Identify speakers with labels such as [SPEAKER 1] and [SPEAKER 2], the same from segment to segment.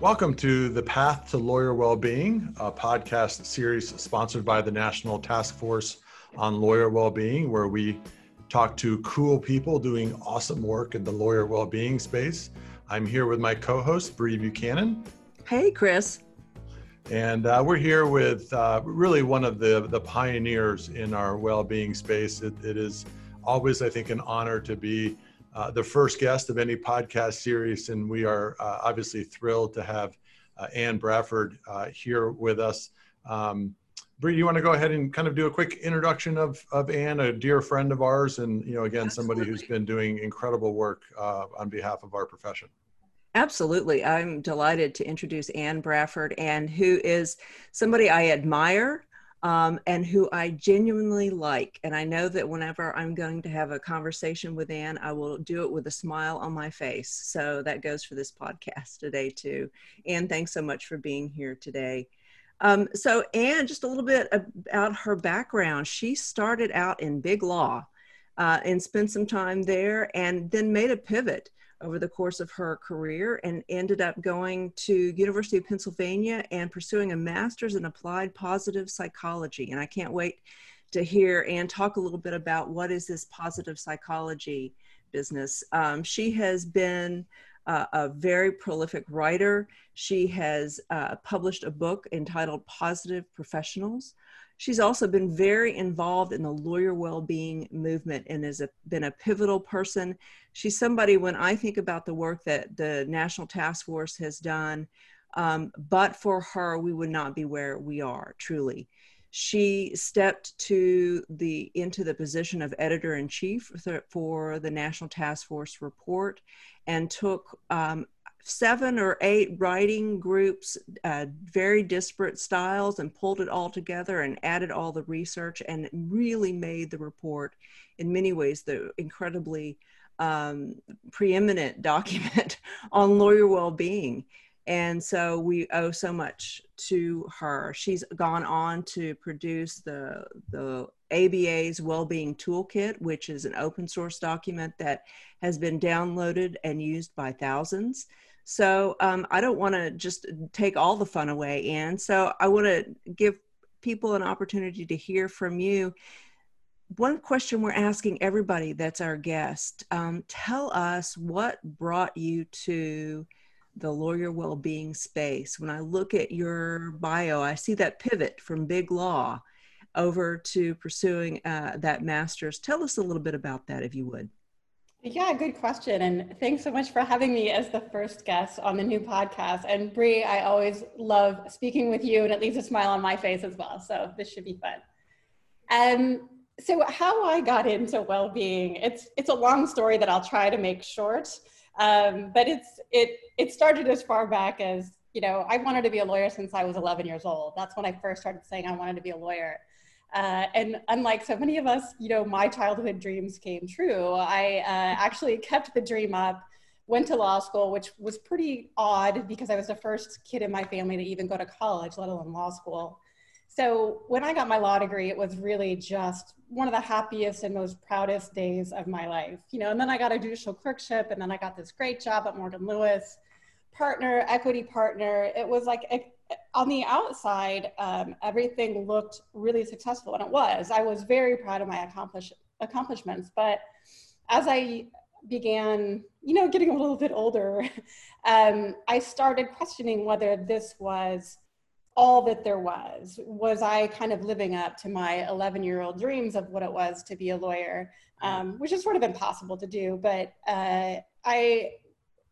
[SPEAKER 1] Welcome to the Path to Lawyer Wellbeing, a podcast series sponsored by the National Task Force on Lawyer Wellbeing, where we talk to cool people doing awesome work in the lawyer well-being space. I'm here with my co-host Bree Buchanan.
[SPEAKER 2] Hey, Chris.
[SPEAKER 1] And uh, we're here with uh, really one of the, the pioneers in our well-being space. It, it is always, I think, an honor to be uh, the first guest of any podcast series, and we are uh, obviously thrilled to have uh, Anne Brafford uh, here with us. Um, Bree, you want to go ahead and kind of do a quick introduction of, of Anne, a dear friend of ours, and you know, again, Absolutely. somebody who's been doing incredible work uh, on behalf of our profession.
[SPEAKER 2] Absolutely. I'm delighted to introduce Anne Brafford, and who is somebody I admire um, and who I genuinely like. And I know that whenever I'm going to have a conversation with Anne, I will do it with a smile on my face. So that goes for this podcast today, too. Anne, thanks so much for being here today. Um, so, Anne, just a little bit about her background. She started out in big law uh, and spent some time there and then made a pivot over the course of her career and ended up going to University of Pennsylvania and pursuing a master's in applied positive psychology. And I can't wait to hear Anne talk a little bit about what is this positive psychology business. Um, she has been uh, a very prolific writer. She has uh, published a book entitled Positive Professionals. She's also been very involved in the lawyer well-being movement and has a, been a pivotal person. She's somebody when I think about the work that the National Task Force has done, um, but for her, we would not be where we are truly. She stepped to the into the position of editor in chief for the National Task Force report, and took um, seven or eight writing groups, uh, very disparate styles, and pulled it all together and added all the research and really made the report, in many ways, the incredibly um, preeminent document on lawyer well-being. And so we owe so much to her. She's gone on to produce the the ABA's Wellbeing Toolkit, which is an open source document that has been downloaded and used by thousands. So um, I don't want to just take all the fun away, Anne. So I want to give people an opportunity to hear from you. One question we're asking everybody that's our guest um, tell us what brought you to the lawyer well-being space. When I look at your bio, I see that pivot from big law over to pursuing uh, that master's. Tell us a little bit about that, if you would.
[SPEAKER 3] Yeah, good question. And thanks so much for having me as the first guest on the new podcast. And Bree, I always love speaking with you, and it leaves a smile on my face as well. So this should be fun. Um, so how I got into well-being, it's it's a long story that I'll try to make short. Um, but it's it it started as far back as you know I wanted to be a lawyer since I was 11 years old. That's when I first started saying I wanted to be a lawyer. Uh, and unlike so many of us, you know, my childhood dreams came true. I uh, actually kept the dream up, went to law school, which was pretty odd because I was the first kid in my family to even go to college, let alone law school. So when I got my law degree, it was really just one of the happiest and most proudest days of my life. You know, and then I got a judicial clerkship, and then I got this great job at Morgan Lewis, partner, equity partner. It was like on the outside, um, everything looked really successful, and it was. I was very proud of my accomplish, accomplishments. But as I began, you know, getting a little bit older, um, I started questioning whether this was all that there was. Was I kind of living up to my 11 year old dreams of what it was to be a lawyer, um, which is sort of impossible to do. But uh, I,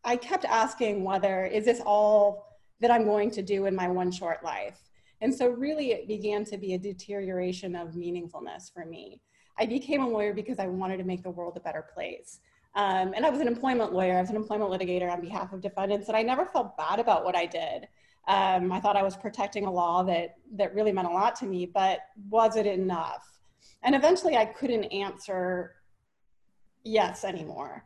[SPEAKER 3] I kept asking whether is this all that I'm going to do in my one short life. And so, really, it began to be a deterioration of meaningfulness for me. I became a lawyer because I wanted to make the world a better place. Um, and I was an employment lawyer, I was an employment litigator on behalf of defendants, and I never felt bad about what I did. Um, I thought I was protecting a law that, that really meant a lot to me, but was it enough? And eventually I couldn't answer yes anymore.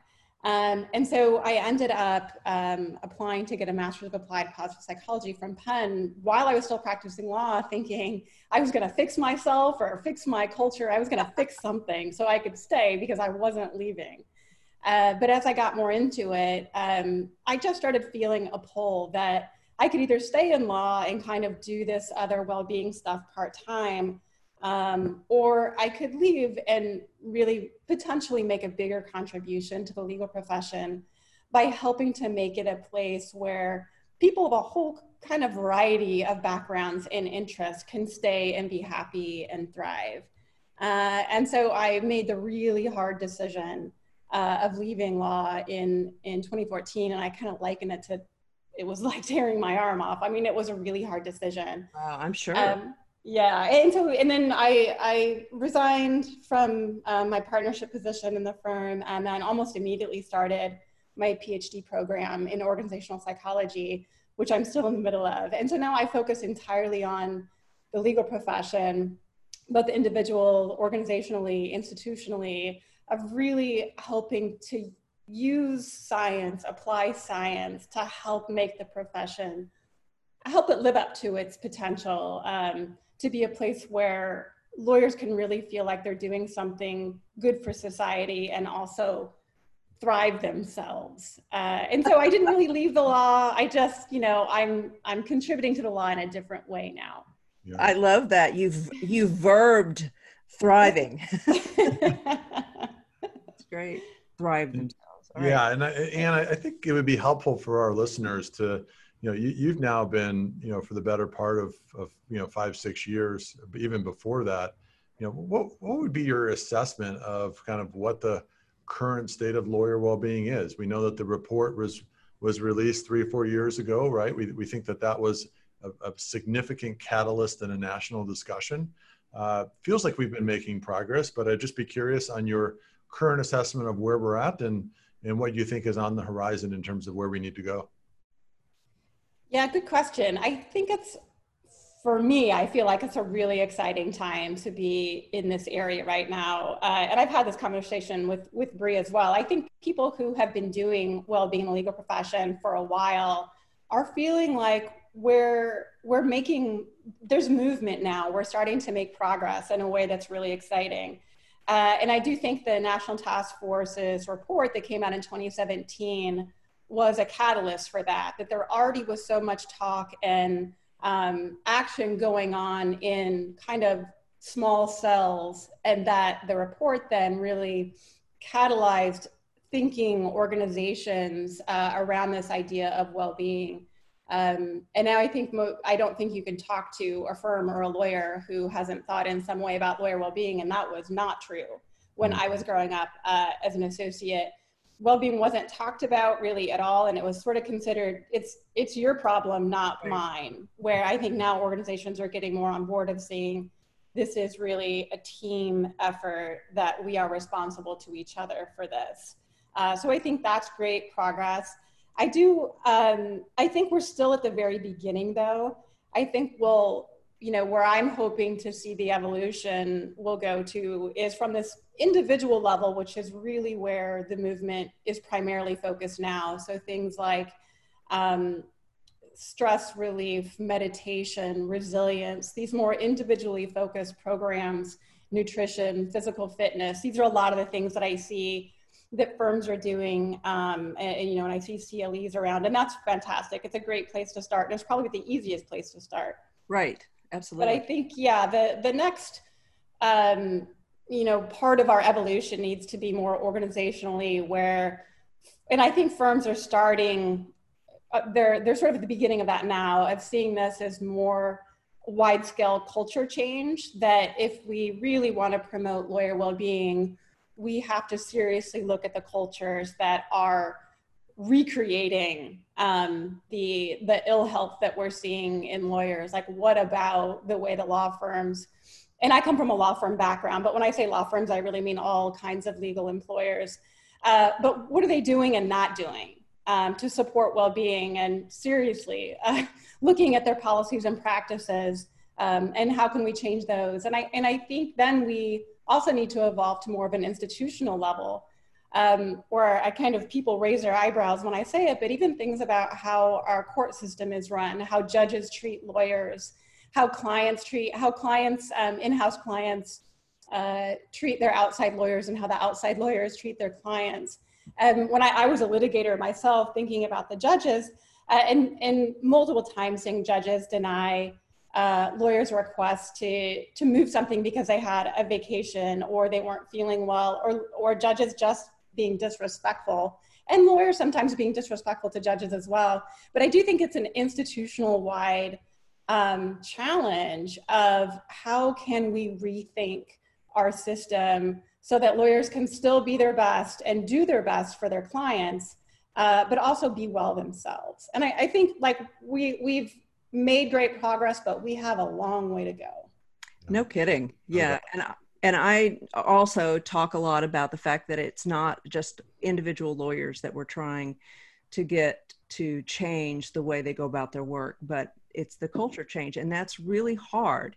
[SPEAKER 3] Um, and so I ended up um, applying to get a master's of applied positive psychology from Penn while I was still practicing law, thinking I was going to fix myself or fix my culture. I was going to fix something so I could stay because I wasn't leaving. Uh, but as I got more into it, um, I just started feeling a pull that I could either stay in law and kind of do this other well-being stuff part-time, um, or I could leave and really potentially make a bigger contribution to the legal profession by helping to make it a place where people of a whole kind of variety of backgrounds and interests can stay and be happy and thrive. Uh, and so I made the really hard decision uh, of leaving law in, in 2014, and I kind of liken it to it was like tearing my arm off. I mean, it was a really hard decision.
[SPEAKER 2] Wow, I'm sure.
[SPEAKER 3] Um, yeah, and so and then I I resigned from um, my partnership position in the firm, and then almost immediately started my PhD program in organizational psychology, which I'm still in the middle of. And so now I focus entirely on the legal profession, both the individual, organizationally, institutionally, of really helping to use science, apply science to help make the profession, help it live up to its potential, um, to be a place where lawyers can really feel like they're doing something good for society and also thrive themselves. Uh, and so I didn't really leave the law. I just, you know, I'm I'm contributing to the law in a different way now.
[SPEAKER 2] Yeah. I love that you've you verbed thriving. That's great. Thrive themselves.
[SPEAKER 1] Yeah, and I, and I think it would be helpful for our listeners to, you know, you, you've now been, you know, for the better part of, of you know five six years, even before that, you know, what what would be your assessment of kind of what the current state of lawyer well-being is? We know that the report was was released three or four years ago, right? We we think that that was a, a significant catalyst in a national discussion. Uh, feels like we've been making progress, but I'd just be curious on your current assessment of where we're at and and what you think is on the horizon in terms of where we need to go?
[SPEAKER 3] Yeah, good question. I think it's for me, I feel like it's a really exciting time to be in this area right now. Uh, and I've had this conversation with, with Bree as well. I think people who have been doing well-being in the legal profession for a while are feeling like we're, we're making, there's movement now. We're starting to make progress in a way that's really exciting. Uh, and I do think the National Task Force's report that came out in 2017 was a catalyst for that, that there already was so much talk and um, action going on in kind of small cells, and that the report then really catalyzed thinking organizations uh, around this idea of well being. Um, and now I think mo- I don't think you can talk to a firm or a lawyer who hasn't thought in some way about lawyer well-being, and that was not true when I was growing up uh, as an associate. Well-being wasn't talked about really at all, and it was sort of considered it's it's your problem, not right. mine. Where I think now organizations are getting more on board of seeing this is really a team effort that we are responsible to each other for this. Uh, so I think that's great progress. I do, um, I think we're still at the very beginning though. I think we'll, you know, where I'm hoping to see the evolution will go to is from this individual level, which is really where the movement is primarily focused now. So things like um, stress relief, meditation, resilience, these more individually focused programs, nutrition, physical fitness, these are a lot of the things that I see that firms are doing, um, and, you know, and I see CLEs around, and that's fantastic. It's a great place to start, and it's probably the easiest place to start.
[SPEAKER 2] Right, absolutely.
[SPEAKER 3] But I think, yeah, the the next, um, you know, part of our evolution needs to be more organizationally, where, and I think firms are starting. Uh, they're they're sort of at the beginning of that now of seeing this as more wide scale culture change. That if we really want to promote lawyer well being we have to seriously look at the cultures that are recreating um, the the ill health that we're seeing in lawyers. Like, what about the way that law firms? And I come from a law firm background, but when I say law firms, I really mean all kinds of legal employers. Uh, but what are they doing and not doing um, to support well-being? And seriously, uh, looking at their policies and practices, um, and how can we change those? And I and I think then we also need to evolve to more of an institutional level um, where I kind of people raise their eyebrows when I say it, but even things about how our court system is run, how judges treat lawyers, how clients treat, how clients, um, in-house clients uh, treat their outside lawyers and how the outside lawyers treat their clients. And when I, I was a litigator myself thinking about the judges, uh, and, and multiple times seeing judges deny uh, lawyers' requests to, to move something because they had a vacation or they weren't feeling well, or, or judges just being disrespectful, and lawyers sometimes being disrespectful to judges as well. But I do think it's an institutional wide um, challenge of how can we rethink our system so that lawyers can still be their best and do their best for their clients uh, but also be well themselves. And I, I think like we we've made great progress, but we have a long way to go.
[SPEAKER 2] No kidding. Yeah, and and I also talk a lot about the fact that it's not just individual lawyers that we're trying to get to change the way they go about their work, but it's the culture change, and that's really hard.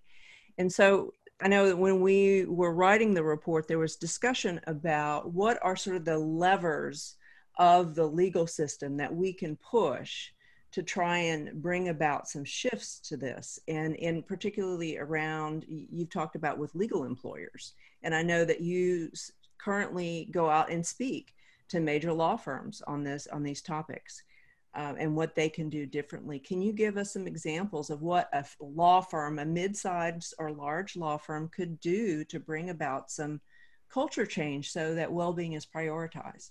[SPEAKER 2] And so I know that when we were writing the report, there was discussion about what are sort of the levers of the legal system that we can push to try and bring about some shifts to this. And in particularly around you've talked about with legal employers. And i know that you currently go out and speak to major law firms on this on these topics um, and what they can do differently. Can you give us some examples of what a law firm a mid-sized or large law firm could do to bring about some culture change so that well-being is prioritized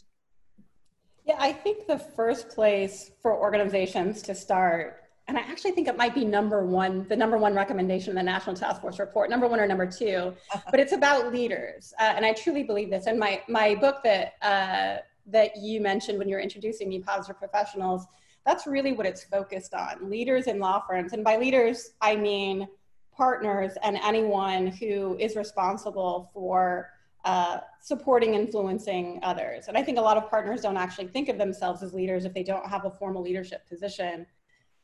[SPEAKER 3] yeah, I think the first place for organizations to start, and I actually think it might be number one, the number one recommendation in the National Task Force report, number one or number two, but it's about leaders. Uh, and I truly believe this. And my, my book that, uh, that you mentioned when you were introducing me, Positive Professionals, that's really what it's focused on leaders in law firms. And by leaders, I mean partners and anyone who is responsible for uh, supporting, influencing others. And I think a lot of partners don't actually think of themselves as leaders if they don't have a formal leadership position.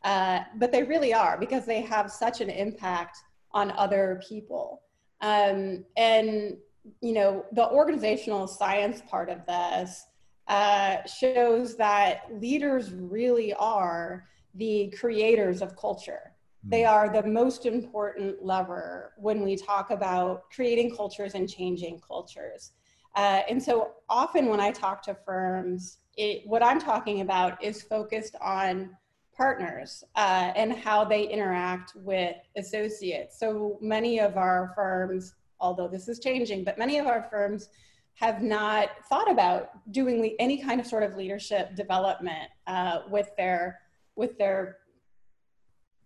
[SPEAKER 3] Uh, but they really are because they have such an impact on other people. Um, and, you know, the organizational science part of this uh, shows that leaders really are the creators of culture. They hmm. are the most important lever when we talk about creating cultures and changing cultures. Uh, and so often when I talk to firms, it, what I'm talking about is focused on partners uh, and how they interact with associates. So many of our firms, although this is changing, but many of our firms have not thought about doing any kind of sort of leadership development uh, with their with their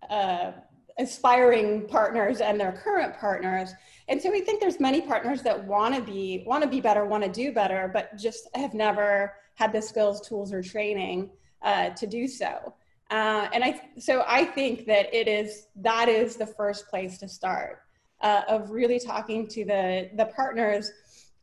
[SPEAKER 3] uh, aspiring partners and their current partners. And so we think there's many partners that want to be want to be better want to do better but just have never had the skills tools or training uh, to do so. Uh, and i so i think that it is that is the first place to start uh, of really talking to the the partners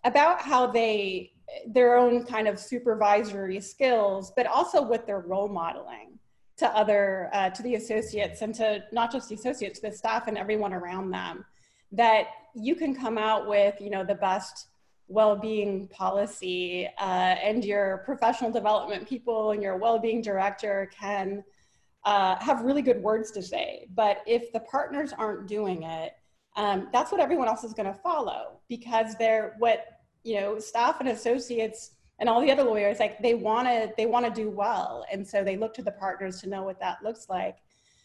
[SPEAKER 3] about how they their own kind of supervisory skills but also with their role modeling to other uh, to the associates and to not just the associates the staff and everyone around them that you can come out with you know the best well-being policy uh, and your professional development people and your well-being director can uh, have really good words to say. But if the partners aren't doing it um, that's what everyone else is going to follow because they're what you know staff and associates and all the other lawyers like they want to they want to do well. And so they look to the partners to know what that looks like.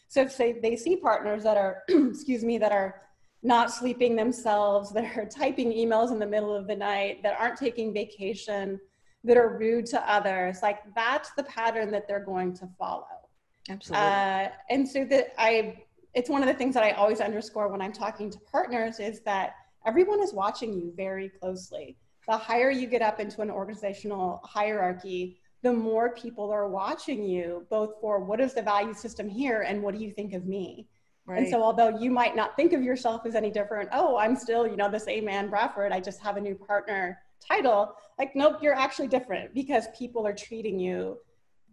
[SPEAKER 3] So if they, they see partners that are excuse me that are not sleeping themselves that are typing emails in the middle of the night that aren't taking vacation that are rude to others like that's the pattern that they're going to follow.
[SPEAKER 2] Absolutely. Uh,
[SPEAKER 3] and so that i it's one of the things that i always underscore when i'm talking to partners is that everyone is watching you very closely the higher you get up into an organizational hierarchy, the more people are watching you, both for what is the value system here and what do you think of me? Right. And so, although you might not think of yourself as any different, oh, I'm still, you know, the same Ann Brafford, I just have a new partner title. Like, nope, you're actually different because people are treating you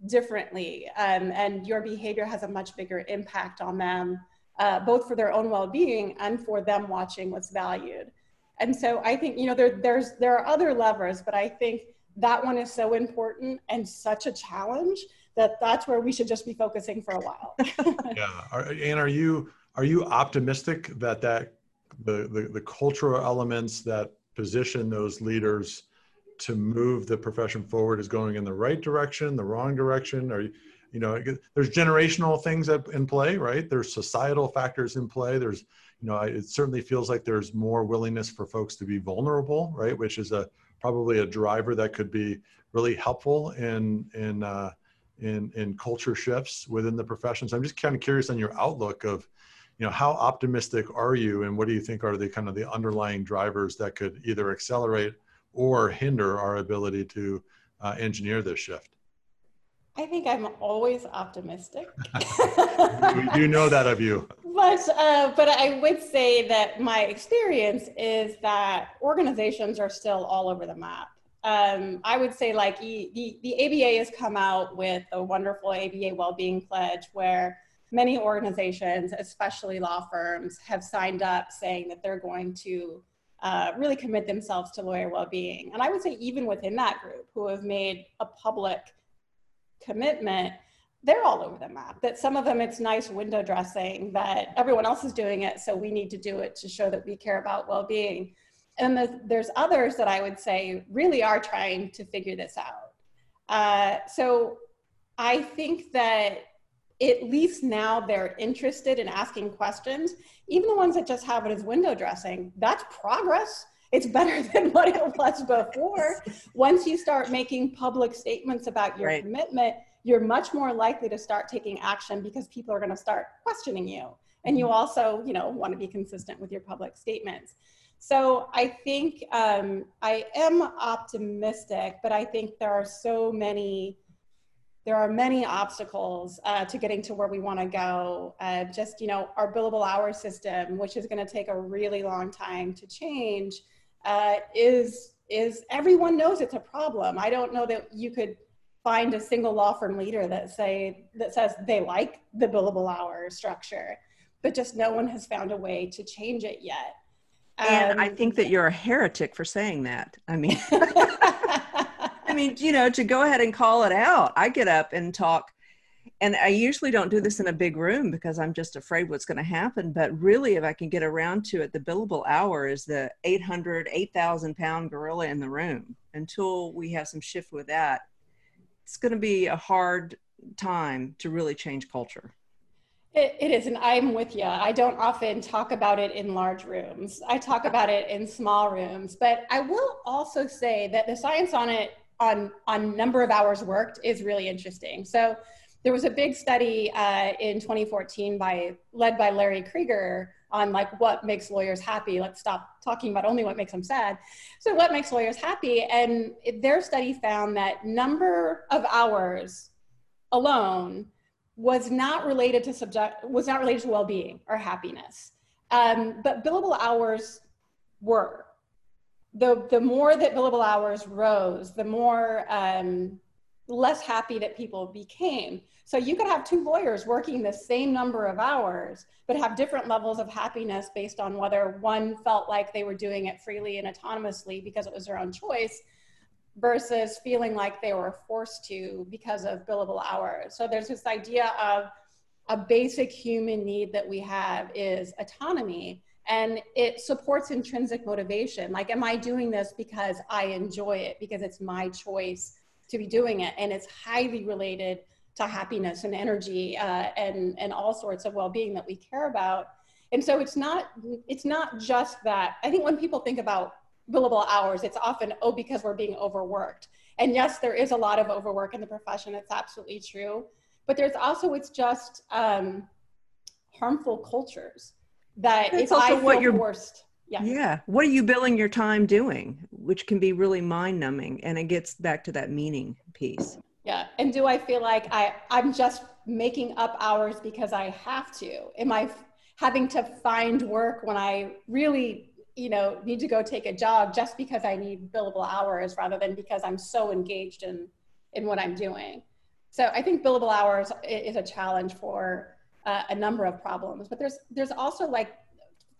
[SPEAKER 3] differently. Um, and your behavior has a much bigger impact on them, uh, both for their own well being and for them watching what's valued. And so I think, you know, there, there's, there are other levers, but I think that one is so important and such a challenge that that's where we should just be focusing for a while.
[SPEAKER 1] yeah. And are you, are you optimistic that that the, the, the cultural elements that position those leaders to move the profession forward is going in the right direction, the wrong direction? You, you know there's generational things in play right there's societal factors in play there's you know it certainly feels like there's more willingness for folks to be vulnerable right which is a probably a driver that could be really helpful in in uh, in in culture shifts within the professions i'm just kind of curious on your outlook of you know how optimistic are you and what do you think are the kind of the underlying drivers that could either accelerate or hinder our ability to uh, engineer this shift
[SPEAKER 3] I think I'm always optimistic.
[SPEAKER 1] we do know that of you.
[SPEAKER 3] But, uh, but I would say that my experience is that organizations are still all over the map. Um, I would say like the, the ABA has come out with a wonderful ABA well-being pledge where many organizations, especially law firms, have signed up saying that they're going to uh, really commit themselves to lawyer well-being. And I would say even within that group who have made a public commitment, they're all over the map. That some of them it's nice window dressing, that everyone else is doing it, so we need to do it to show that we care about well being. And the, there's others that I would say really are trying to figure this out. Uh, so I think that at least now they're interested in asking questions. Even the ones that just have it as window dressing, that's progress it's better than what it was before. Once you start making public statements about your right. commitment, you're much more likely to start taking action because people are going to start questioning you. And you mm-hmm. also, you know, want to be consistent with your public statements. So I think um, I am optimistic, but I think there are so many there are many obstacles uh, to getting to where we want to go. Uh, just you know, our billable hour system, which is going to take a really long time to change, uh, is is everyone knows it's a problem. I don't know that you could find a single law firm leader that say that says they like the billable hour structure, but just no one has found a way to change it yet.
[SPEAKER 2] And um, I think that you're a heretic for saying that. I mean, I mean, you know, to go ahead and call it out. I get up and talk and I usually don't do this in a big room because I'm just afraid what's going to happen. But really, if I can get around to it, the billable hour is the 800, 8,000 pound gorilla in the room. Until we have some shift with that, it's going to be a hard time to really change culture.
[SPEAKER 3] It, it is, and I'm with you. I don't often talk about it in large rooms. I talk about it in small rooms, but I will also say that the science on it on on number of hours worked is really interesting. So there was a big study uh, in 2014 by led by Larry Krieger on like what makes lawyers happy. Let's stop talking about only what makes them sad. So what makes lawyers happy? And their study found that number of hours alone was not related to subject was not related to well-being or happiness. Um, but billable hours were. The, the more that billable hours rose, the more um, less happy that people became. So you could have two lawyers working the same number of hours, but have different levels of happiness based on whether one felt like they were doing it freely and autonomously because it was their own choice versus feeling like they were forced to because of billable hours. So there's this idea of a basic human need that we have is autonomy and it supports intrinsic motivation. Like, am I doing this because I enjoy it, because it's my choice? to be doing it. And it's highly related to happiness and energy uh, and, and all sorts of well-being that we care about. And so it's not, it's not just that. I think when people think about billable hours, it's often, oh, because we're being overworked. And yes, there is a lot of overwork in the profession. It's absolutely true. But there's also, it's just um, harmful cultures that it's also I what you're forced
[SPEAKER 2] yeah. Yeah. What are you billing your time doing? Which can be really mind numbing. And it gets back to that meaning piece.
[SPEAKER 3] Yeah. And do I feel like I, I'm just making up hours because I have to? Am I having to find work when I really, you know, need to go take a jog just because I need billable hours rather than because I'm so engaged in, in what I'm doing? So I think billable hours is a challenge for uh, a number of problems, but there's, there's also like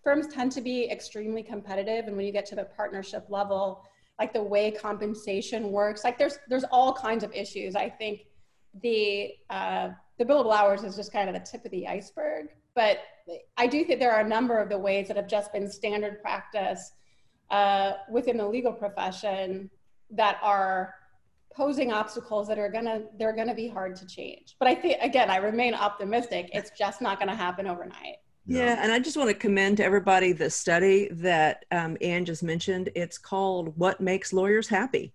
[SPEAKER 3] firms tend to be extremely competitive and when you get to the partnership level like the way compensation works like there's there's all kinds of issues i think the uh, the billable hours is just kind of the tip of the iceberg but i do think there are a number of the ways that have just been standard practice uh, within the legal profession that are posing obstacles that are gonna they're gonna be hard to change. But I think again, I remain optimistic. It's just not gonna happen overnight.
[SPEAKER 2] Yeah. yeah, and I just want to commend to everybody the study that um, Anne just mentioned. It's called "What Makes Lawyers Happy,"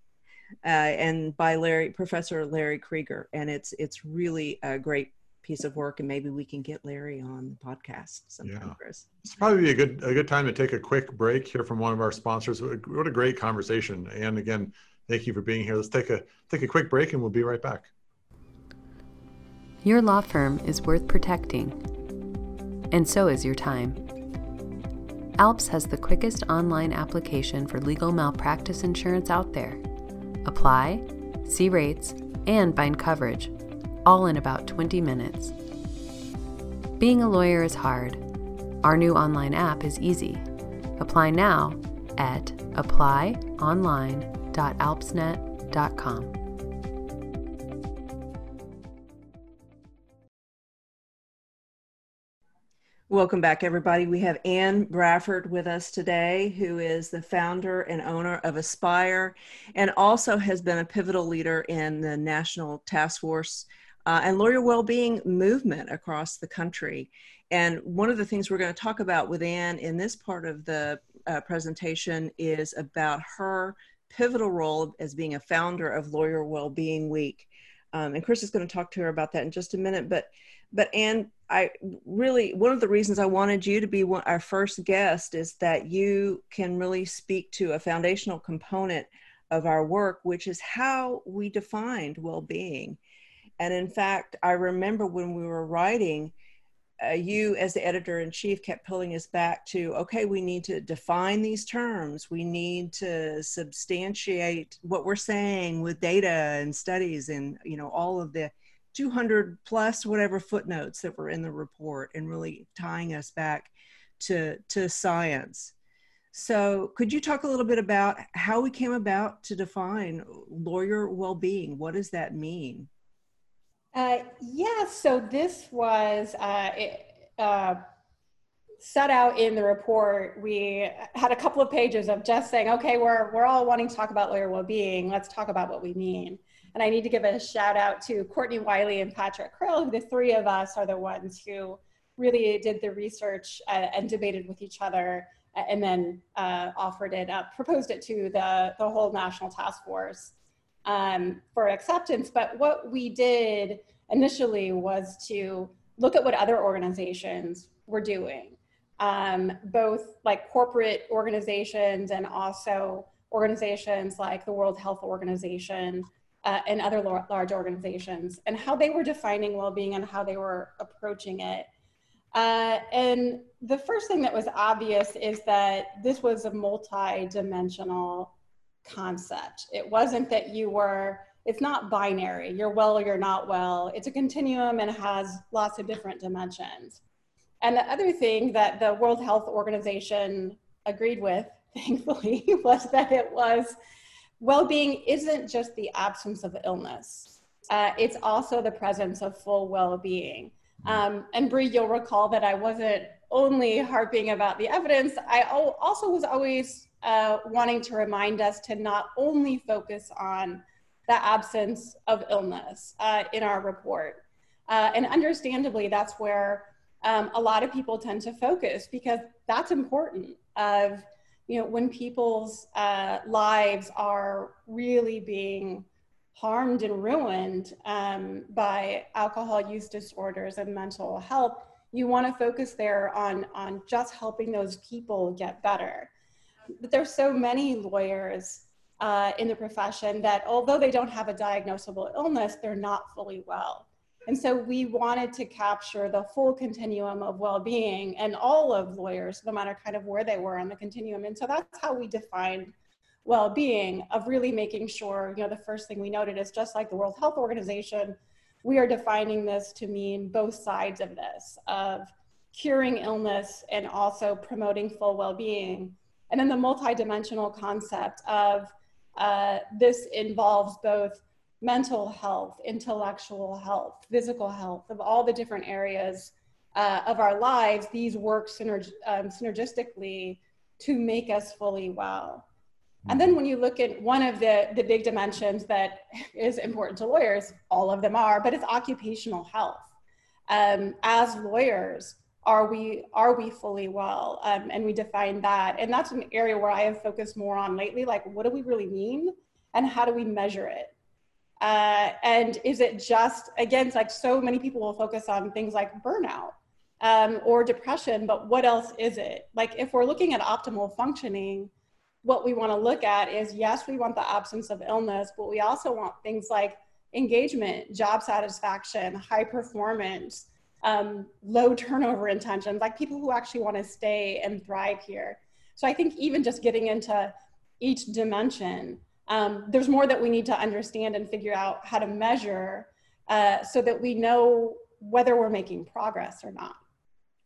[SPEAKER 2] uh, and by Larry Professor Larry Krieger, and it's it's really a great piece of work. And maybe we can get Larry on the podcast sometime, yeah. Chris.
[SPEAKER 1] It's probably a good a good time to take a quick break here from one of our sponsors. What a great conversation! And again, thank you for being here. Let's take a take a quick break, and we'll be right back.
[SPEAKER 4] Your law firm is worth protecting and so is your time. ALPS has the quickest online application for legal malpractice insurance out there. Apply, see rates, and find coverage, all in about 20 minutes. Being a lawyer is hard. Our new online app is easy. Apply now at applyonline.alpsnet.com.
[SPEAKER 2] Welcome back, everybody. We have Anne Brafford with us today, who is the founder and owner of Aspire and also has been a pivotal leader in the National Task Force uh, and Lawyer Wellbeing movement across the country. And one of the things we're going to talk about with Anne in this part of the uh, presentation is about her pivotal role as being a founder of Lawyer Wellbeing Week. Um, and Chris is going to talk to her about that in just a minute. But but Anne, I really one of the reasons I wanted you to be one, our first guest is that you can really speak to a foundational component of our work, which is how we defined well-being. And in fact, I remember when we were writing, uh, you as the editor in chief kept pulling us back to okay, we need to define these terms. We need to substantiate what we're saying with data and studies and you know all of the 200 plus whatever footnotes that were in the report and really tying us back to, to science. So, could you talk a little bit about how we came about to define lawyer well being? What does that mean?
[SPEAKER 3] Uh, yeah, so this was uh, it, uh, set out in the report. We had a couple of pages of just saying, okay, we're, we're all wanting to talk about lawyer well being. Let's talk about what we mean. And I need to give a shout out to Courtney Wiley and Patrick Krill. The three of us are the ones who really did the research uh, and debated with each other uh, and then uh, offered it up, proposed it to the, the whole national task force um, for acceptance. But what we did initially was to look at what other organizations were doing, um, both like corporate organizations and also organizations like the World Health Organization uh, and other large organizations and how they were defining well-being and how they were approaching it. Uh, and the first thing that was obvious is that this was a multi-dimensional concept. It wasn't that you were, it's not binary, you're well or you're not well. It's a continuum and has lots of different dimensions. And the other thing that the World Health Organization agreed with, thankfully, was that it was well-being isn't just the absence of illness uh, it's also the presence of full well-being um, and Bree, you'll recall that I wasn't only harping about the evidence, I also was always uh, wanting to remind us to not only focus on the absence of illness uh, in our report. Uh, and understandably, that's where um, a lot of people tend to focus because that's important of you know, when people's uh, lives are really being harmed and ruined um, by alcohol use disorders and mental health, you want to focus there on, on just helping those people get better. But there's so many lawyers uh, in the profession that although they don't have a diagnosable illness, they're not fully well. And so we wanted to capture the full continuum of well-being and all of lawyers, no matter kind of where they were on the continuum. And so that's how we defined well-being of really making sure, you know, the first thing we noted is just like the World Health Organization, we are defining this to mean both sides of this, of curing illness and also promoting full well-being. And then the multidimensional concept of uh, this involves both mental health, intellectual health, physical health, of all the different areas uh, of our lives, these work synerg- um, synergistically to make us fully well. And then when you look at one of the, the big dimensions that is important to lawyers, all of them are, but it's occupational health. Um, as lawyers, are we are we fully well? Um, and we define that, and that's an area where I have focused more on lately. Like, what do we really mean, and how do we measure it? Uh, and is it just again, like so many people will focus on things like burnout um, or depression, but what else is it? Like, if we're looking at optimal functioning what we want to look at is yes, we want the absence of illness, but we also want things like engagement, job satisfaction, high performance, um, low turnover intentions, like people who actually want to stay and thrive here. So I think even just getting into each dimension, um, there's more that we need to understand and figure out how to measure uh, so that we know whether we're making progress or not.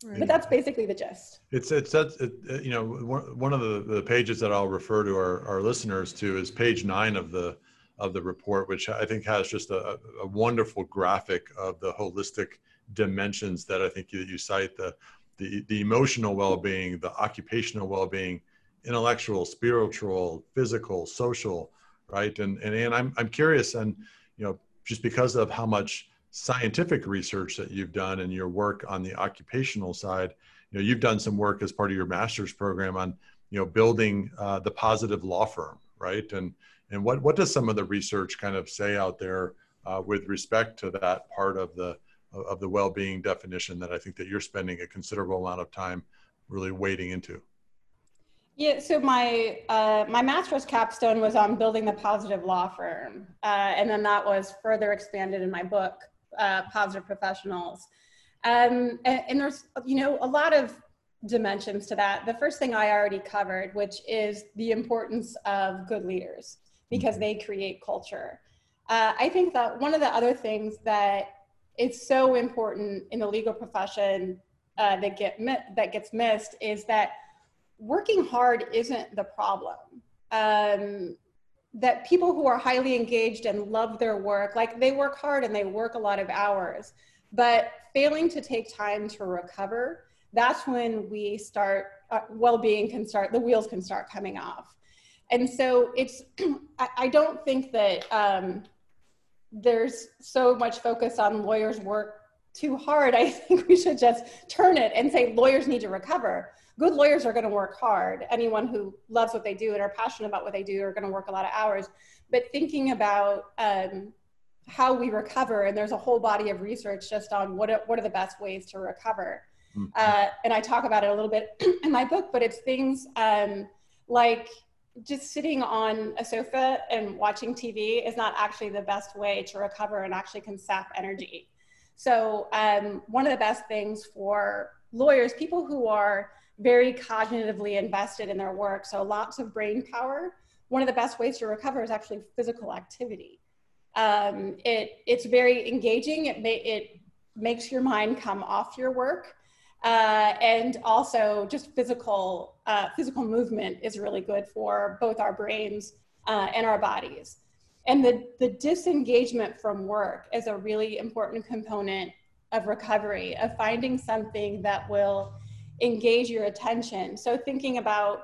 [SPEAKER 3] Right. But that's basically the gist.
[SPEAKER 1] It's it's that's it, you know one of the, the pages that I'll refer to our, our listeners to is page nine of the of the report, which I think has just a, a wonderful graphic of the holistic dimensions that I think you, you cite the the the emotional well being, the occupational well being, intellectual, spiritual, physical, social, right? And and and I'm I'm curious, and you know just because of how much scientific research that you've done and your work on the occupational side you know you've done some work as part of your master's program on you know building uh, the positive law firm right and and what what does some of the research kind of say out there uh, with respect to that part of the of the well-being definition that i think that you're spending a considerable amount of time really wading into
[SPEAKER 3] yeah, so my uh, my master's capstone was on building the positive law firm, uh, and then that was further expanded in my book uh, positive professionals. Um, and, and there's, you know, a lot of dimensions to that. The first thing I already covered, which is the importance of good leaders because mm-hmm. they create culture. Uh, I think that one of the other things that is so important in the legal profession uh, that get that gets missed is that working hard isn't the problem. Um, that people who are highly engaged and love their work, like they work hard and they work a lot of hours, but failing to take time to recover, that's when we start, uh, well-being can start, the wheels can start coming off. And so it's, I, I don't think that um, there's so much focus on lawyers work too hard. I think we should just turn it and say lawyers need to recover good lawyers are going to work hard. Anyone who loves what they do and are passionate about what they do are going to work a lot of hours. But thinking about um, how we recover, and there's a whole body of research just on what are, what are the best ways to recover. Mm-hmm. Uh, and I talk about it a little bit in my book, but it's things um, like just sitting on a sofa and watching TV is not actually the best way to recover and actually can sap energy. So, um, one of the best things for lawyers, people who are very cognitively invested in their work, so lots of brain power. One of the best ways to recover is actually physical activity. Um, it, it's very engaging. It, may, it makes your mind come off your work. Uh, and also just physical, uh, physical movement is really good for both our brains uh, and our bodies. And the, the disengagement from work is a really important component of recovery, of finding something that will engage your attention. So thinking about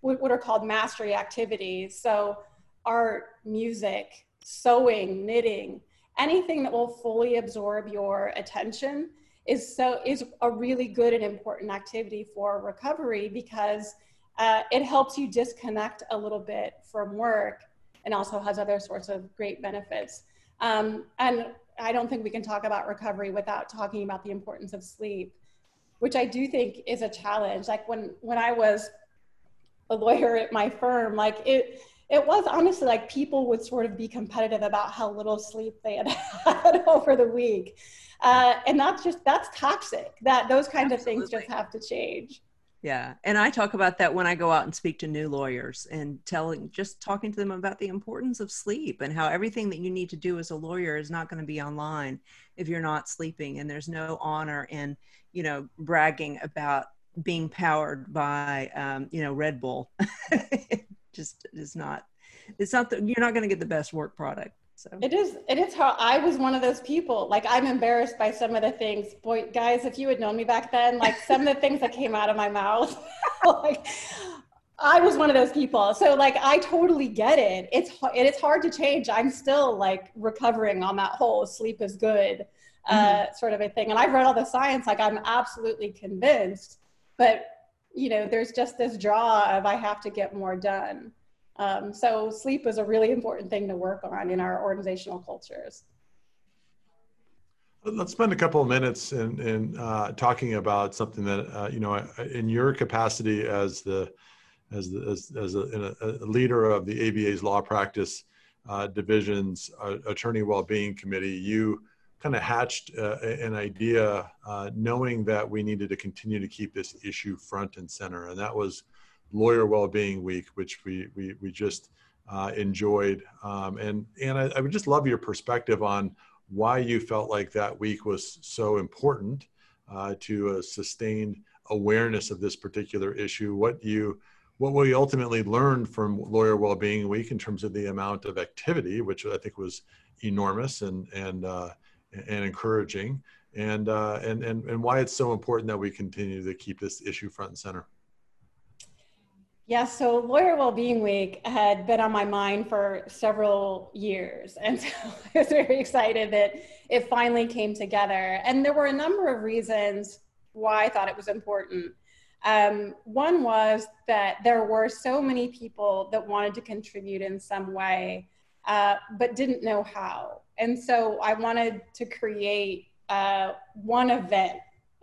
[SPEAKER 3] what are called mastery activities. So art, music, sewing, knitting, anything that will fully absorb your attention is so is a really good and important activity for recovery because uh, it helps you disconnect a little bit from work and also has other sorts of great benefits. Um, and I don't think we can talk about recovery without talking about the importance of sleep which I do think is a challenge. Like when when I was a lawyer at my firm, like it it was honestly like people would sort of be competitive about how little sleep they had had over the week. Uh, and that's just that's toxic. That those kinds Absolutely. of things just have to change.
[SPEAKER 2] Yeah. And I talk about that when I go out and speak to new lawyers and telling, just talking to them about the importance of sleep and how everything that you need to do as a lawyer is not going to be online if you're not sleeping. And there's no honor in, you know, bragging about being powered by, um, you know, Red Bull. just is not, it's not that you're not going to get the best work product. So
[SPEAKER 3] it is it is how I was one of those people. Like I'm embarrassed by some of the things. Boy, guys, if you had known me back then, like some of the things that came out of my mouth, like I was one of those people. So like I totally get it. It's it's hard to change. I'm still like recovering on that whole sleep is good uh, mm-hmm. sort of a thing. And I've read all the science. Like I'm absolutely convinced, but you know, there's just this draw of I have to get more done. Um, so sleep is a really important thing to work on in our organizational cultures.
[SPEAKER 1] Let's spend a couple of minutes in, in uh, talking about something that uh, you know, in your capacity as the as the, as, as a, a, leader of the ABA's law practice uh, division's uh, attorney well-being committee, you kind of hatched uh, an idea, uh, knowing that we needed to continue to keep this issue front and center, and that was Lawyer Well-being Week, which we we we just enjoyed, um, and and I, I would just love your perspective on why you felt like that week was so important uh, to a sustained awareness of this particular issue. What you what we ultimately learned from Lawyer Wellbeing Week in terms of the amount of activity, which I think was enormous and and uh, and encouraging, and uh, and and and why it's so important that we continue to keep this issue front and center.
[SPEAKER 3] Yeah, so Lawyer Wellbeing Week had been on my mind for several years. And so I was very excited that it finally came together. And there were a number of reasons why I thought it was important. Um, one was that there were so many people that wanted to contribute in some way, uh, but didn't know how. And so I wanted to create uh, one event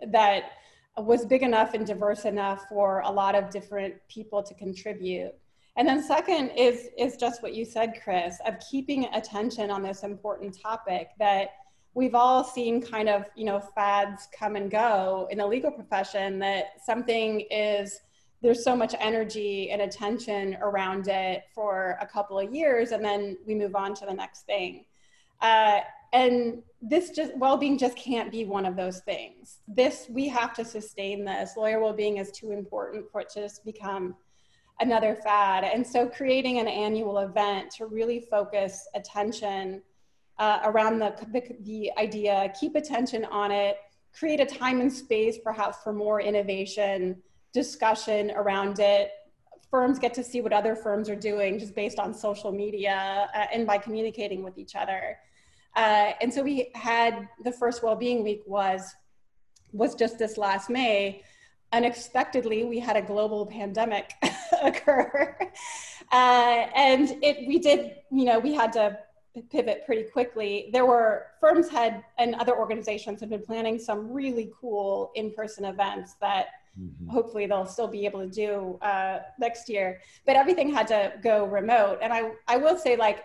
[SPEAKER 3] that was big enough and diverse enough for a lot of different people to contribute. And then second is is just what you said, Chris, of keeping attention on this important topic that we've all seen kind of, you know, fads come and go in the legal profession that something is there's so much energy and attention around it for a couple of years and then we move on to the next thing. Uh, and this just well-being just can't be one of those things. This we have to sustain this. Lawyer well-being is too important for it to just become another fad. And so creating an annual event to really focus attention uh, around the, the, the idea keep attention on it create a time and space perhaps for more innovation discussion around it. Firms get to see what other firms are doing just based on social media uh, and by communicating with each other uh, and so we had the first well-being week was was just this last May. Unexpectedly, we had a global pandemic occur, uh, and it we did you know we had to pivot pretty quickly. There were firms had and other organizations had been planning some really cool in-person events that mm-hmm. hopefully they'll still be able to do uh, next year. But everything had to go remote, and I I will say like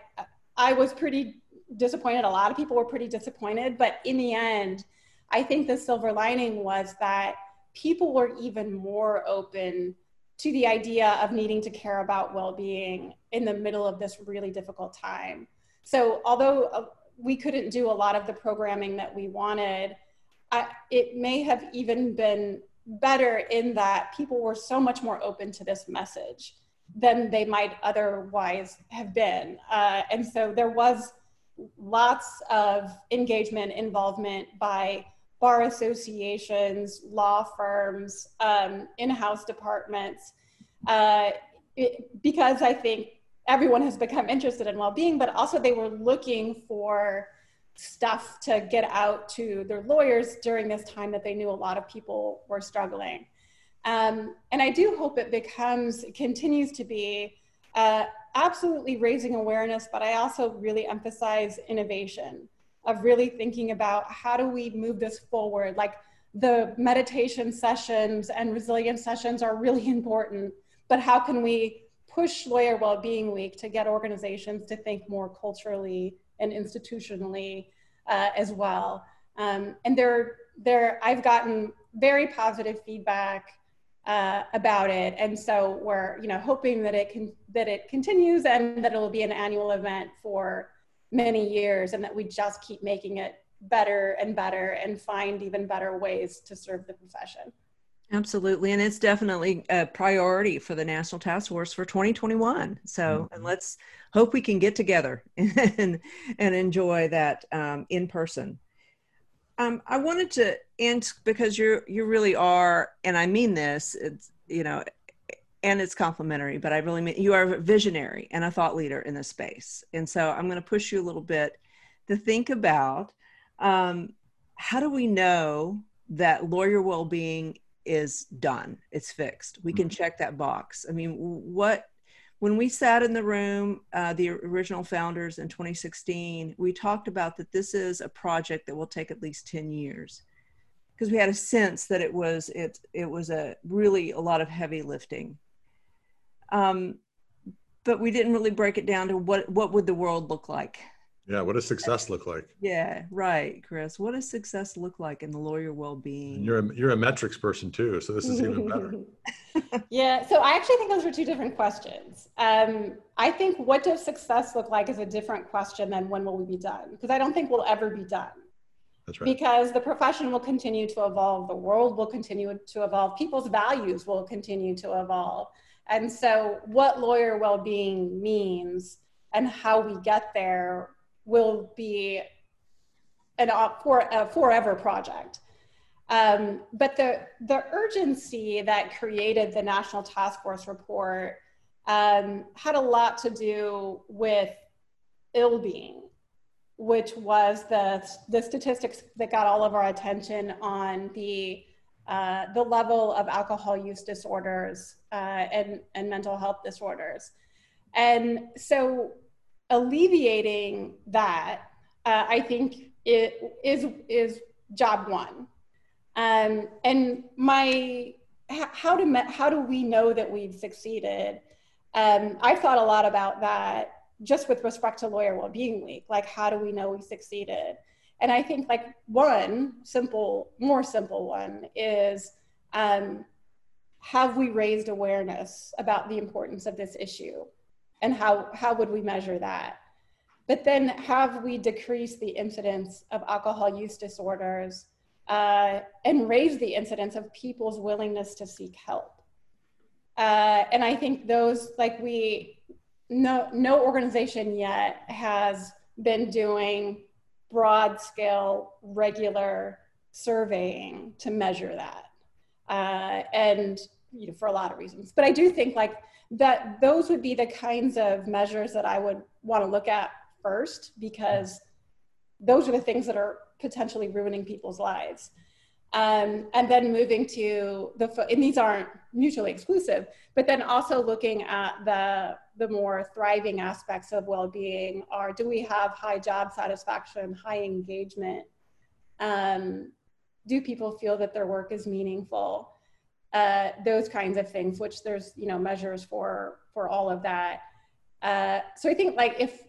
[SPEAKER 3] I was pretty disappointed. A lot of people were pretty disappointed, but in the end, I think the silver lining was that people were even more open to the idea of needing to care about well-being in the middle of this really difficult time. So although uh, we couldn't do a lot of the programming that we wanted, I, it may have even been better in that people were so much more open to this message than they might otherwise have been. Uh, and so there was lots of engagement, involvement by bar associations, law firms, um, in-house departments, uh, it, because I think everyone has become interested in well-being, but also they were looking for stuff to get out to their lawyers during this time that they knew a lot of people were struggling. Um, and I do hope it becomes, continues to be uh, absolutely raising awareness, but I also really emphasize innovation of really thinking about how do we move this forward. Like the meditation sessions and resilience sessions are really important, but how can we push Lawyer Wellbeing Week to get organizations to think more culturally and institutionally uh, as well? Um, and there, there, I've gotten very positive feedback uh, about it. And so we're, you know, hoping that it can that it continues and that it'll be an annual event for many years, and that we just keep making it better and better and find even better ways to serve the profession.
[SPEAKER 2] Absolutely, and it's definitely a priority for the National Task Force for 2021. So, mm-hmm. and let's hope we can get together and and enjoy that um, in person. Um, I wanted to end because you you really are, and I mean this. It's you know, and it's complimentary, but I really mean you are a visionary and a thought leader in this space. And so I'm going to push you a little bit to think about um, how do we know that lawyer well-being is done it's fixed we can mm-hmm. check that box i mean what when we sat in the room uh, the original founders in 2016 we talked about that this is a project that will take at least 10 years. Because we had a sense that it was it it was a really a lot of heavy lifting. Um, but we didn't really break it down to what what would the world look like
[SPEAKER 1] yeah, what does success look like?
[SPEAKER 2] Yeah, right, Chris. What does success look like in the lawyer well-being?
[SPEAKER 1] you're a, you're a metrics person too, so this is even better.
[SPEAKER 3] yeah, so I actually think those are two different questions. Um, I think what does success look like is a different question than when will we be done? Because I don't think we'll ever be done.
[SPEAKER 1] That's right.
[SPEAKER 3] Because the profession will continue to evolve, the world will continue to evolve, people's values will continue to evolve. And so, what lawyer well being means and how we get there will be an for, a forever project. Um, but the, the urgency that created the National Task Force report um, had a lot to do with ill being, which was the, the statistics that got all of our attention on the, uh, the level of alcohol use disorders uh, and, and mental health disorders. And so alleviating that, uh, I think it is is job one. Um, and my how do how do we know that we've succeeded? Um, I've thought a lot about that just with respect to Lawyer well-being Week. Like, how do we know we succeeded? And I think like one simple, more simple one is um, have we raised awareness about the importance of this issue? And how, how would we measure that? But then have we decreased the incidence of alcohol use disorders uh, and raised the incidence of people's willingness to seek help? Uh, and I think those, like we, no, no organization yet has been doing broad scale, regular surveying to measure that. Uh, and you know, for a lot of reasons. But I do think like that those would be the kinds of measures that I would want to look at first because those are the things that are potentially ruining people's lives. Um, and then moving to the, and these aren't mutually exclusive, but then also looking at the, the more thriving aspects of well-being are, do we have high job satisfaction, high engagement? Um, do people feel that their work is meaningful? Uh, those kinds of things, which there's you know measures for for all of that. Uh, so I think like if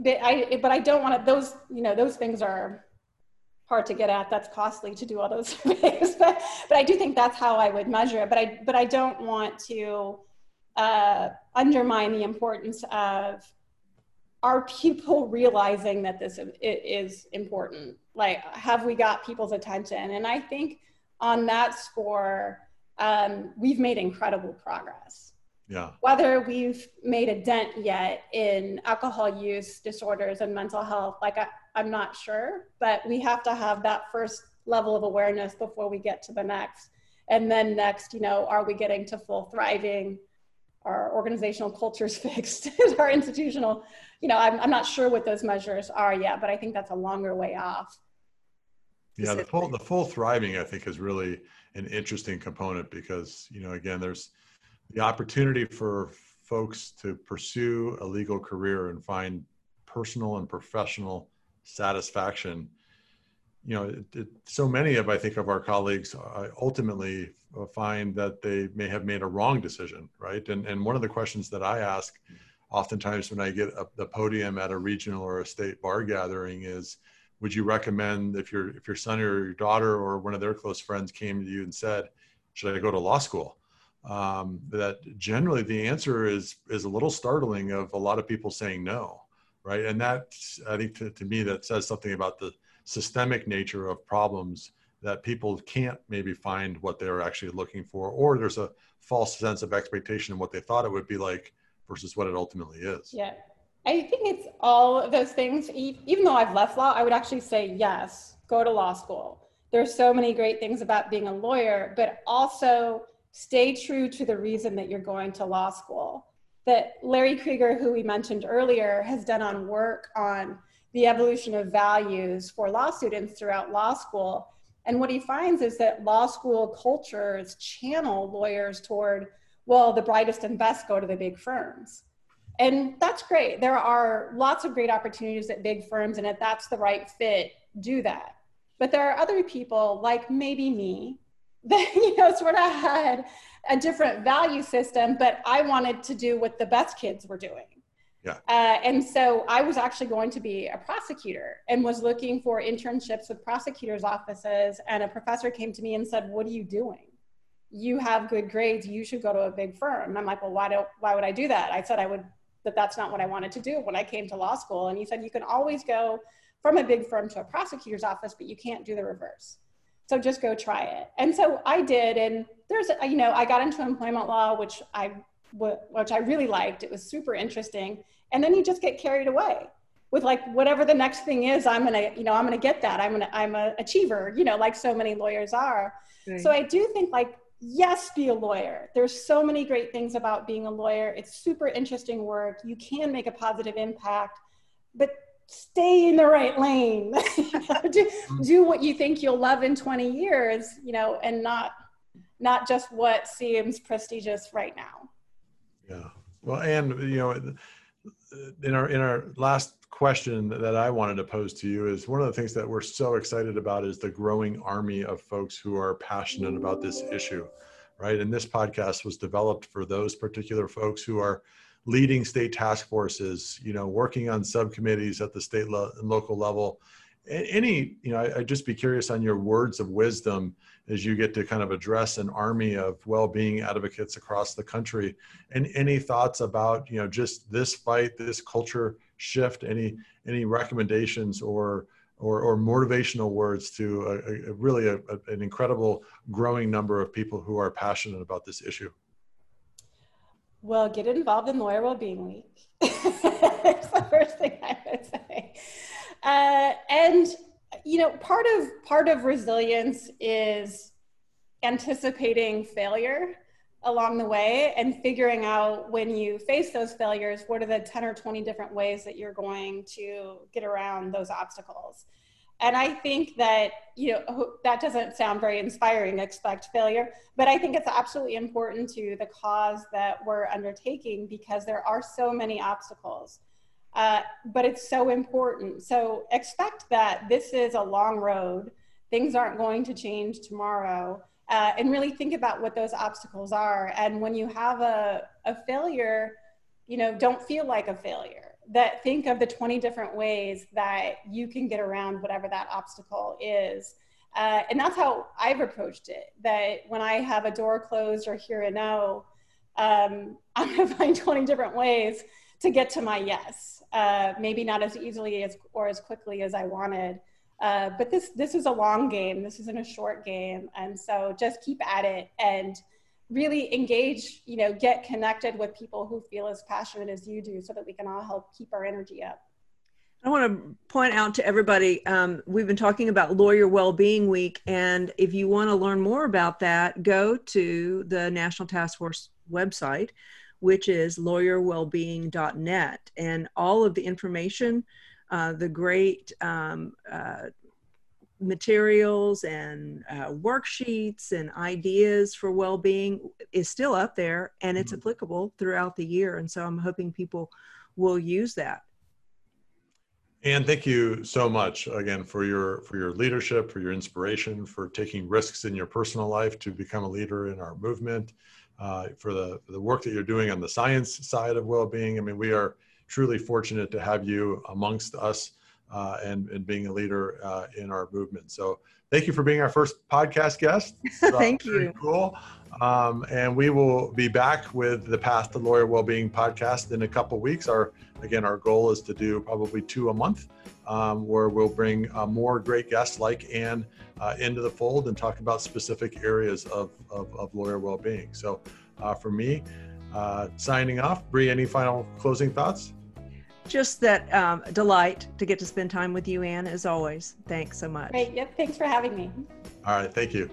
[SPEAKER 3] but I but I don't want to those you know those things are hard to get at. That's costly to do all those surveys, but but I do think that's how I would measure it. But I but I don't want to uh, undermine the importance of are people realizing that this is important like have we got people's attention and i think on that score um, we've made incredible progress.
[SPEAKER 1] Yeah.
[SPEAKER 3] Whether we've made a dent yet in alcohol use disorders and mental health, like I, I'm not sure, but we have to have that first level of awareness before we get to the next. And then next, you know, are we getting to full thriving? Our organizational cultures fixed? our institutional, you know, I'm, I'm not sure what those measures are yet, but I think that's a longer way off.
[SPEAKER 1] Yeah, the full the full thriving, I think, is really an interesting component because you know again there's the opportunity for folks to pursue a legal career and find personal and professional satisfaction. You know it, it, so many of i think of our colleagues uh, ultimately find that they may have made a wrong decision right? And and one of the questions that i ask oftentimes when i get up the podium at a regional or a state bar gathering is would you recommend if your if your son or your daughter or one of their close friends came to you and said should i go to law school? Um, that generally the answer is is a little startling of a lot of people saying no right? And that i think to, to me that says something about the systemic nature of problems that people can't maybe find what they're actually looking for or there's a false sense of expectation of what they thought it would be like versus what it ultimately is.
[SPEAKER 3] Yeah I think it's all of those things. Even though I've left law, I would actually say yes, go to law school. There's so many great things about being a lawyer, but also stay true to the reason that you're going to law school. That Larry Krieger, who we mentioned earlier, has done on work on the evolution of values for law students throughout law school. And what he finds is that law school cultures channel lawyers toward, well, the brightest and best go to the big firms. And that's great. There are lots of great opportunities at big firms, and if that's the right fit, do that. But there are other people, like maybe me, that you know sort of had a different value system, but I wanted to do what the best kids were doing.
[SPEAKER 1] Yeah.
[SPEAKER 3] Uh, and so I was actually going to be a prosecutor and was looking for internships with prosecutors' offices. And a professor came to me and said, "What are you doing? You have good grades. You should go to a big firm." And I'm like, "Well, why don't? Why would I do that?" I said I would that that's not what I wanted to do when I came to law school. And he said, you can always go from a big firm to a prosecutor's office, but you can't do the reverse. So just go try it. And so I did. And there's, you know, I got into employment law, which I, which I really liked. It was super interesting. And then you just get carried away with like whatever the next thing is. I'm gonna, you know, I'm gonna get that. I'm gonna, I'm a achiever. You know, like so many lawyers are. Right. So I do think like yes, be a lawyer. There's so many great things about being a lawyer. It's super interesting work. You can make a positive impact, but stay in the right lane. do, do what you think you'll love in 20 years, you know, and not not just what seems prestigious right now.
[SPEAKER 1] Yeah. Well, and you know, in our in our last question that I wanted to pose to you is one of the things that we're so excited about is the growing army of folks who are passionate about this issue, right? And this podcast was developed for those particular folks who are leading state task forces, you know, working on subcommittees at the state lo- and local level. Any, you know, I, would just be curious on your words of wisdom as you get to kind of address an army of well-being advocates across the country. And any thoughts about, you know, just this fight, this culture shift any any recommendations or or, or motivational words to a, a really a, an incredible growing number of people who are passionate about this issue.
[SPEAKER 3] Well get involved in lawyer well-being week. It's the first thing i would say. Uh, and you know part of part of resilience is anticipating failure along the way and figuring out when you face those failures, what are the 10 or 20 different ways that you're going to get around those obstacles. And I think that, you know, that doesn't sound very inspiring, expect failure, but I think it's absolutely important to the cause that we're undertaking because there are so many obstacles. Uh, but it's so important. So expect that this is a long road. Things aren't going to change tomorrow uh, and really think about what those obstacles are. And when you have a, a failure, you know, don't feel like a failure. That think of the 20 different ways that you can get around whatever that obstacle is. Uh, and that's how I've approached it. That when I have a door closed or hear a no, um, I'm going to find 20 different ways to get to my yes. Uh, maybe not as easily as or as quickly as I wanted, uh, but this this is a long game. This isn't a short game, and so just keep at it and really engage. You know, get connected with people who feel as passionate as you do, so that we can all help keep our energy up.
[SPEAKER 2] I want to point out to everybody um, we've been talking about Lawyer Wellbeing Week, and if you want to learn more about that, go to the National Task Force website, which is lawyerwellbeing.net, and all of the information uh, the great um, uh, materials and uh, worksheets and ideas for well-being is still up there and it's mm-hmm. applicable throughout the year. And so i'm hoping people will use that.
[SPEAKER 1] And thank you so much again for your for your leadership for your inspiration for taking risks in your personal life to become a leader in our movement uh, for the the work that you're doing on the science side of well-being. I mean we are truly fortunate to have you amongst us uh, and, and being a leader uh, in our movement. So thank you for being our first podcast guest.
[SPEAKER 2] thank you.
[SPEAKER 1] Cool. Um, and we will be back with the Path to Lawyer Wellbeing podcast in a couple weeks. Our again, our goal is to do probably two a month, um, where we'll bring uh, more great guests like Anne uh, into the fold and talk about specific areas of, of, of lawyer well-being. So uh, for me, uh, signing off, Bree, any final closing thoughts?
[SPEAKER 2] Just that um, delight to get to spend time with you, Anne, as always. Thanks so much.
[SPEAKER 3] Great. Yep. Thanks for having me.
[SPEAKER 1] All right. Thank you.